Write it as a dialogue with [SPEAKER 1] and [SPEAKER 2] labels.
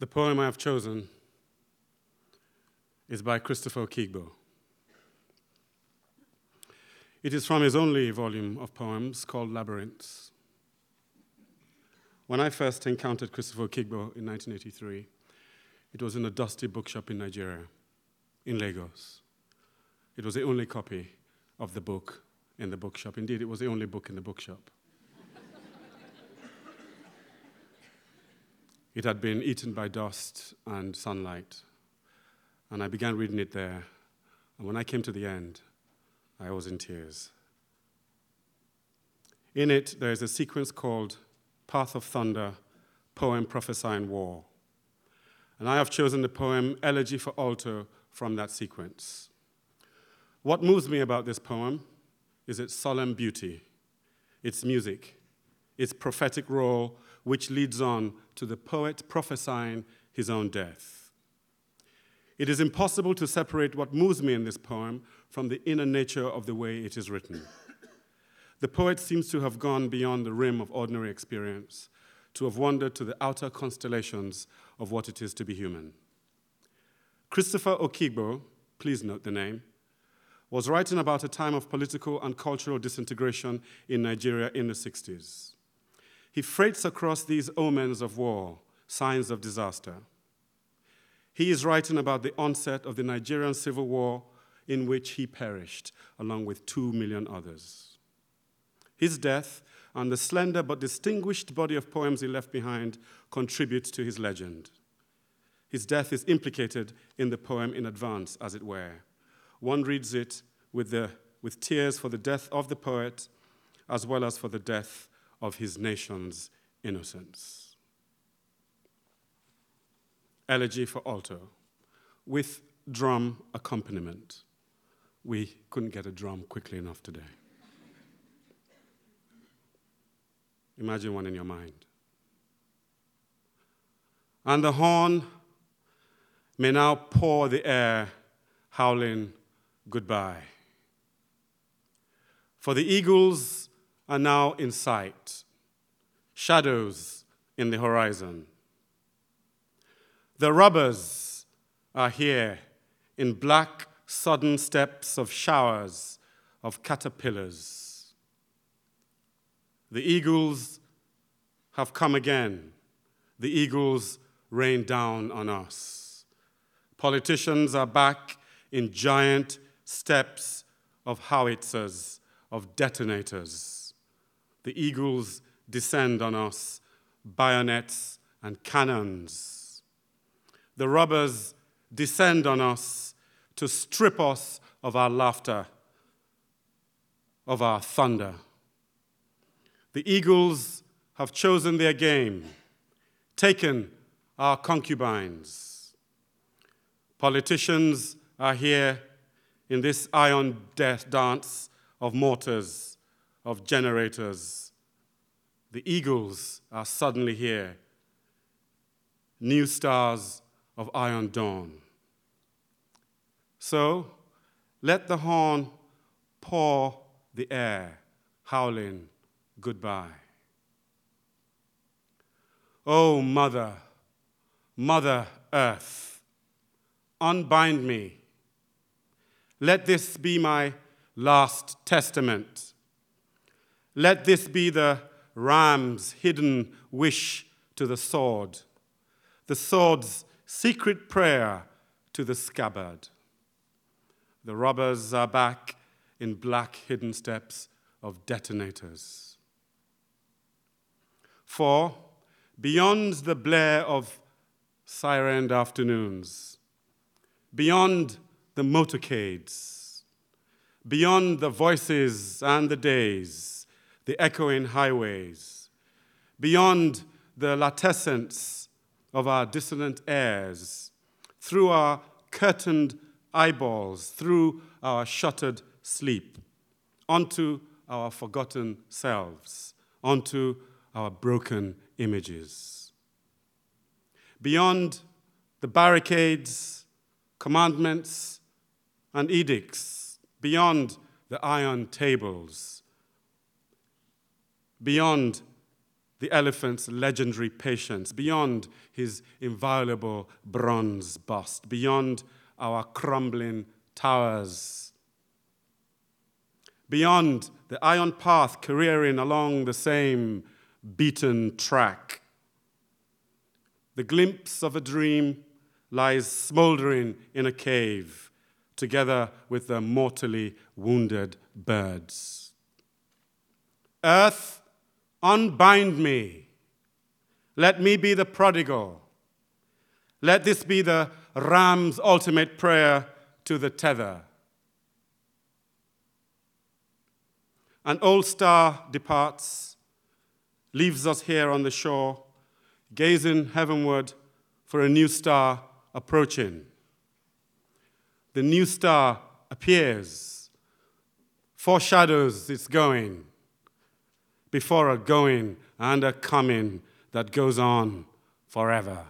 [SPEAKER 1] The poem I have chosen is by Christopher Okigbo. It is from his only volume of poems called Labyrinths. When I first encountered Christopher Okigbo in 1983, it was in a dusty bookshop in Nigeria, in Lagos. It was the only copy of the book in the bookshop. Indeed, it was the only book in the bookshop. It had been eaten by dust and sunlight, and I began reading it there. And when I came to the end, I was in tears. In it, there is a sequence called Path of Thunder, poem prophesying war. And I have chosen the poem Elegy for Alto from that sequence. What moves me about this poem is its solemn beauty, its music, its prophetic role, which leads on to the poet prophesying his own death. It is impossible to separate what moves me in this poem from the inner nature of the way it is written. The poet seems to have gone beyond the rim of ordinary experience, to have wandered to the outer constellations of what it is to be human. Christopher Okigbo, please note the name, was writing about a time of political and cultural disintegration in Nigeria in the 60s. He freights across these omens of war, signs of disaster. He is writing about the onset of the Nigerian civil war in which he perished, along with two million others. His death and the slender but distinguished body of poems he left behind contribute to his legend. His death is implicated in the poem in advance, as it were. One reads it with, the, with tears for the death of the poet, as well as for the death of his nation's innocence. Elegy for alto, with drum accompaniment. We couldn't get a drum quickly enough today. Imagine one in your mind. And the horn may now pour the air, howling goodbye. For the eagles are now in sight, shadows in the horizon. The robbers are here in black, sudden steps of showers of caterpillars. The eagles have come again. The eagles rain down on us. Politicians are back in giant steps of howitzers, of detonators the eagles descend on us, bayonets and cannons. The robbers descend on us to strip us of our laughter, of our thunder. The eagles have chosen their game, taken our concubines. Politicians are here in this iron death dance of mortars of generators. The eagles are suddenly here, new stars of iron dawn. So let the horn pour the air, howling goodbye. Oh, Mother, Mother Earth, unbind me. Let this be my last testament let this be the ram's hidden wish to the sword, the sword's secret prayer to the scabbard. The robbers are back in black hidden steps of detonators. For beyond the blare of sirened afternoons, beyond the motorcades, beyond the voices and the days, the echoing highways, beyond the latescence of our dissonant airs, through our curtained eyeballs, through our shuttered sleep, onto our forgotten selves, onto our broken images. Beyond the barricades, commandments, and edicts, beyond the iron tables, beyond the elephant's legendary patience, beyond his inviolable bronze bust, beyond our crumbling towers, beyond the iron path careering along the same beaten track. The glimpse of a dream lies smouldering in a cave, together with the mortally wounded birds. Earth, unbind me. Let me be the prodigal. Let this be the ram's ultimate prayer to the tether. An old star departs, leaves us here on the shore, gazing heavenward for a new star approaching. The new star appears, foreshadows its going, before a going and a coming that goes on forever.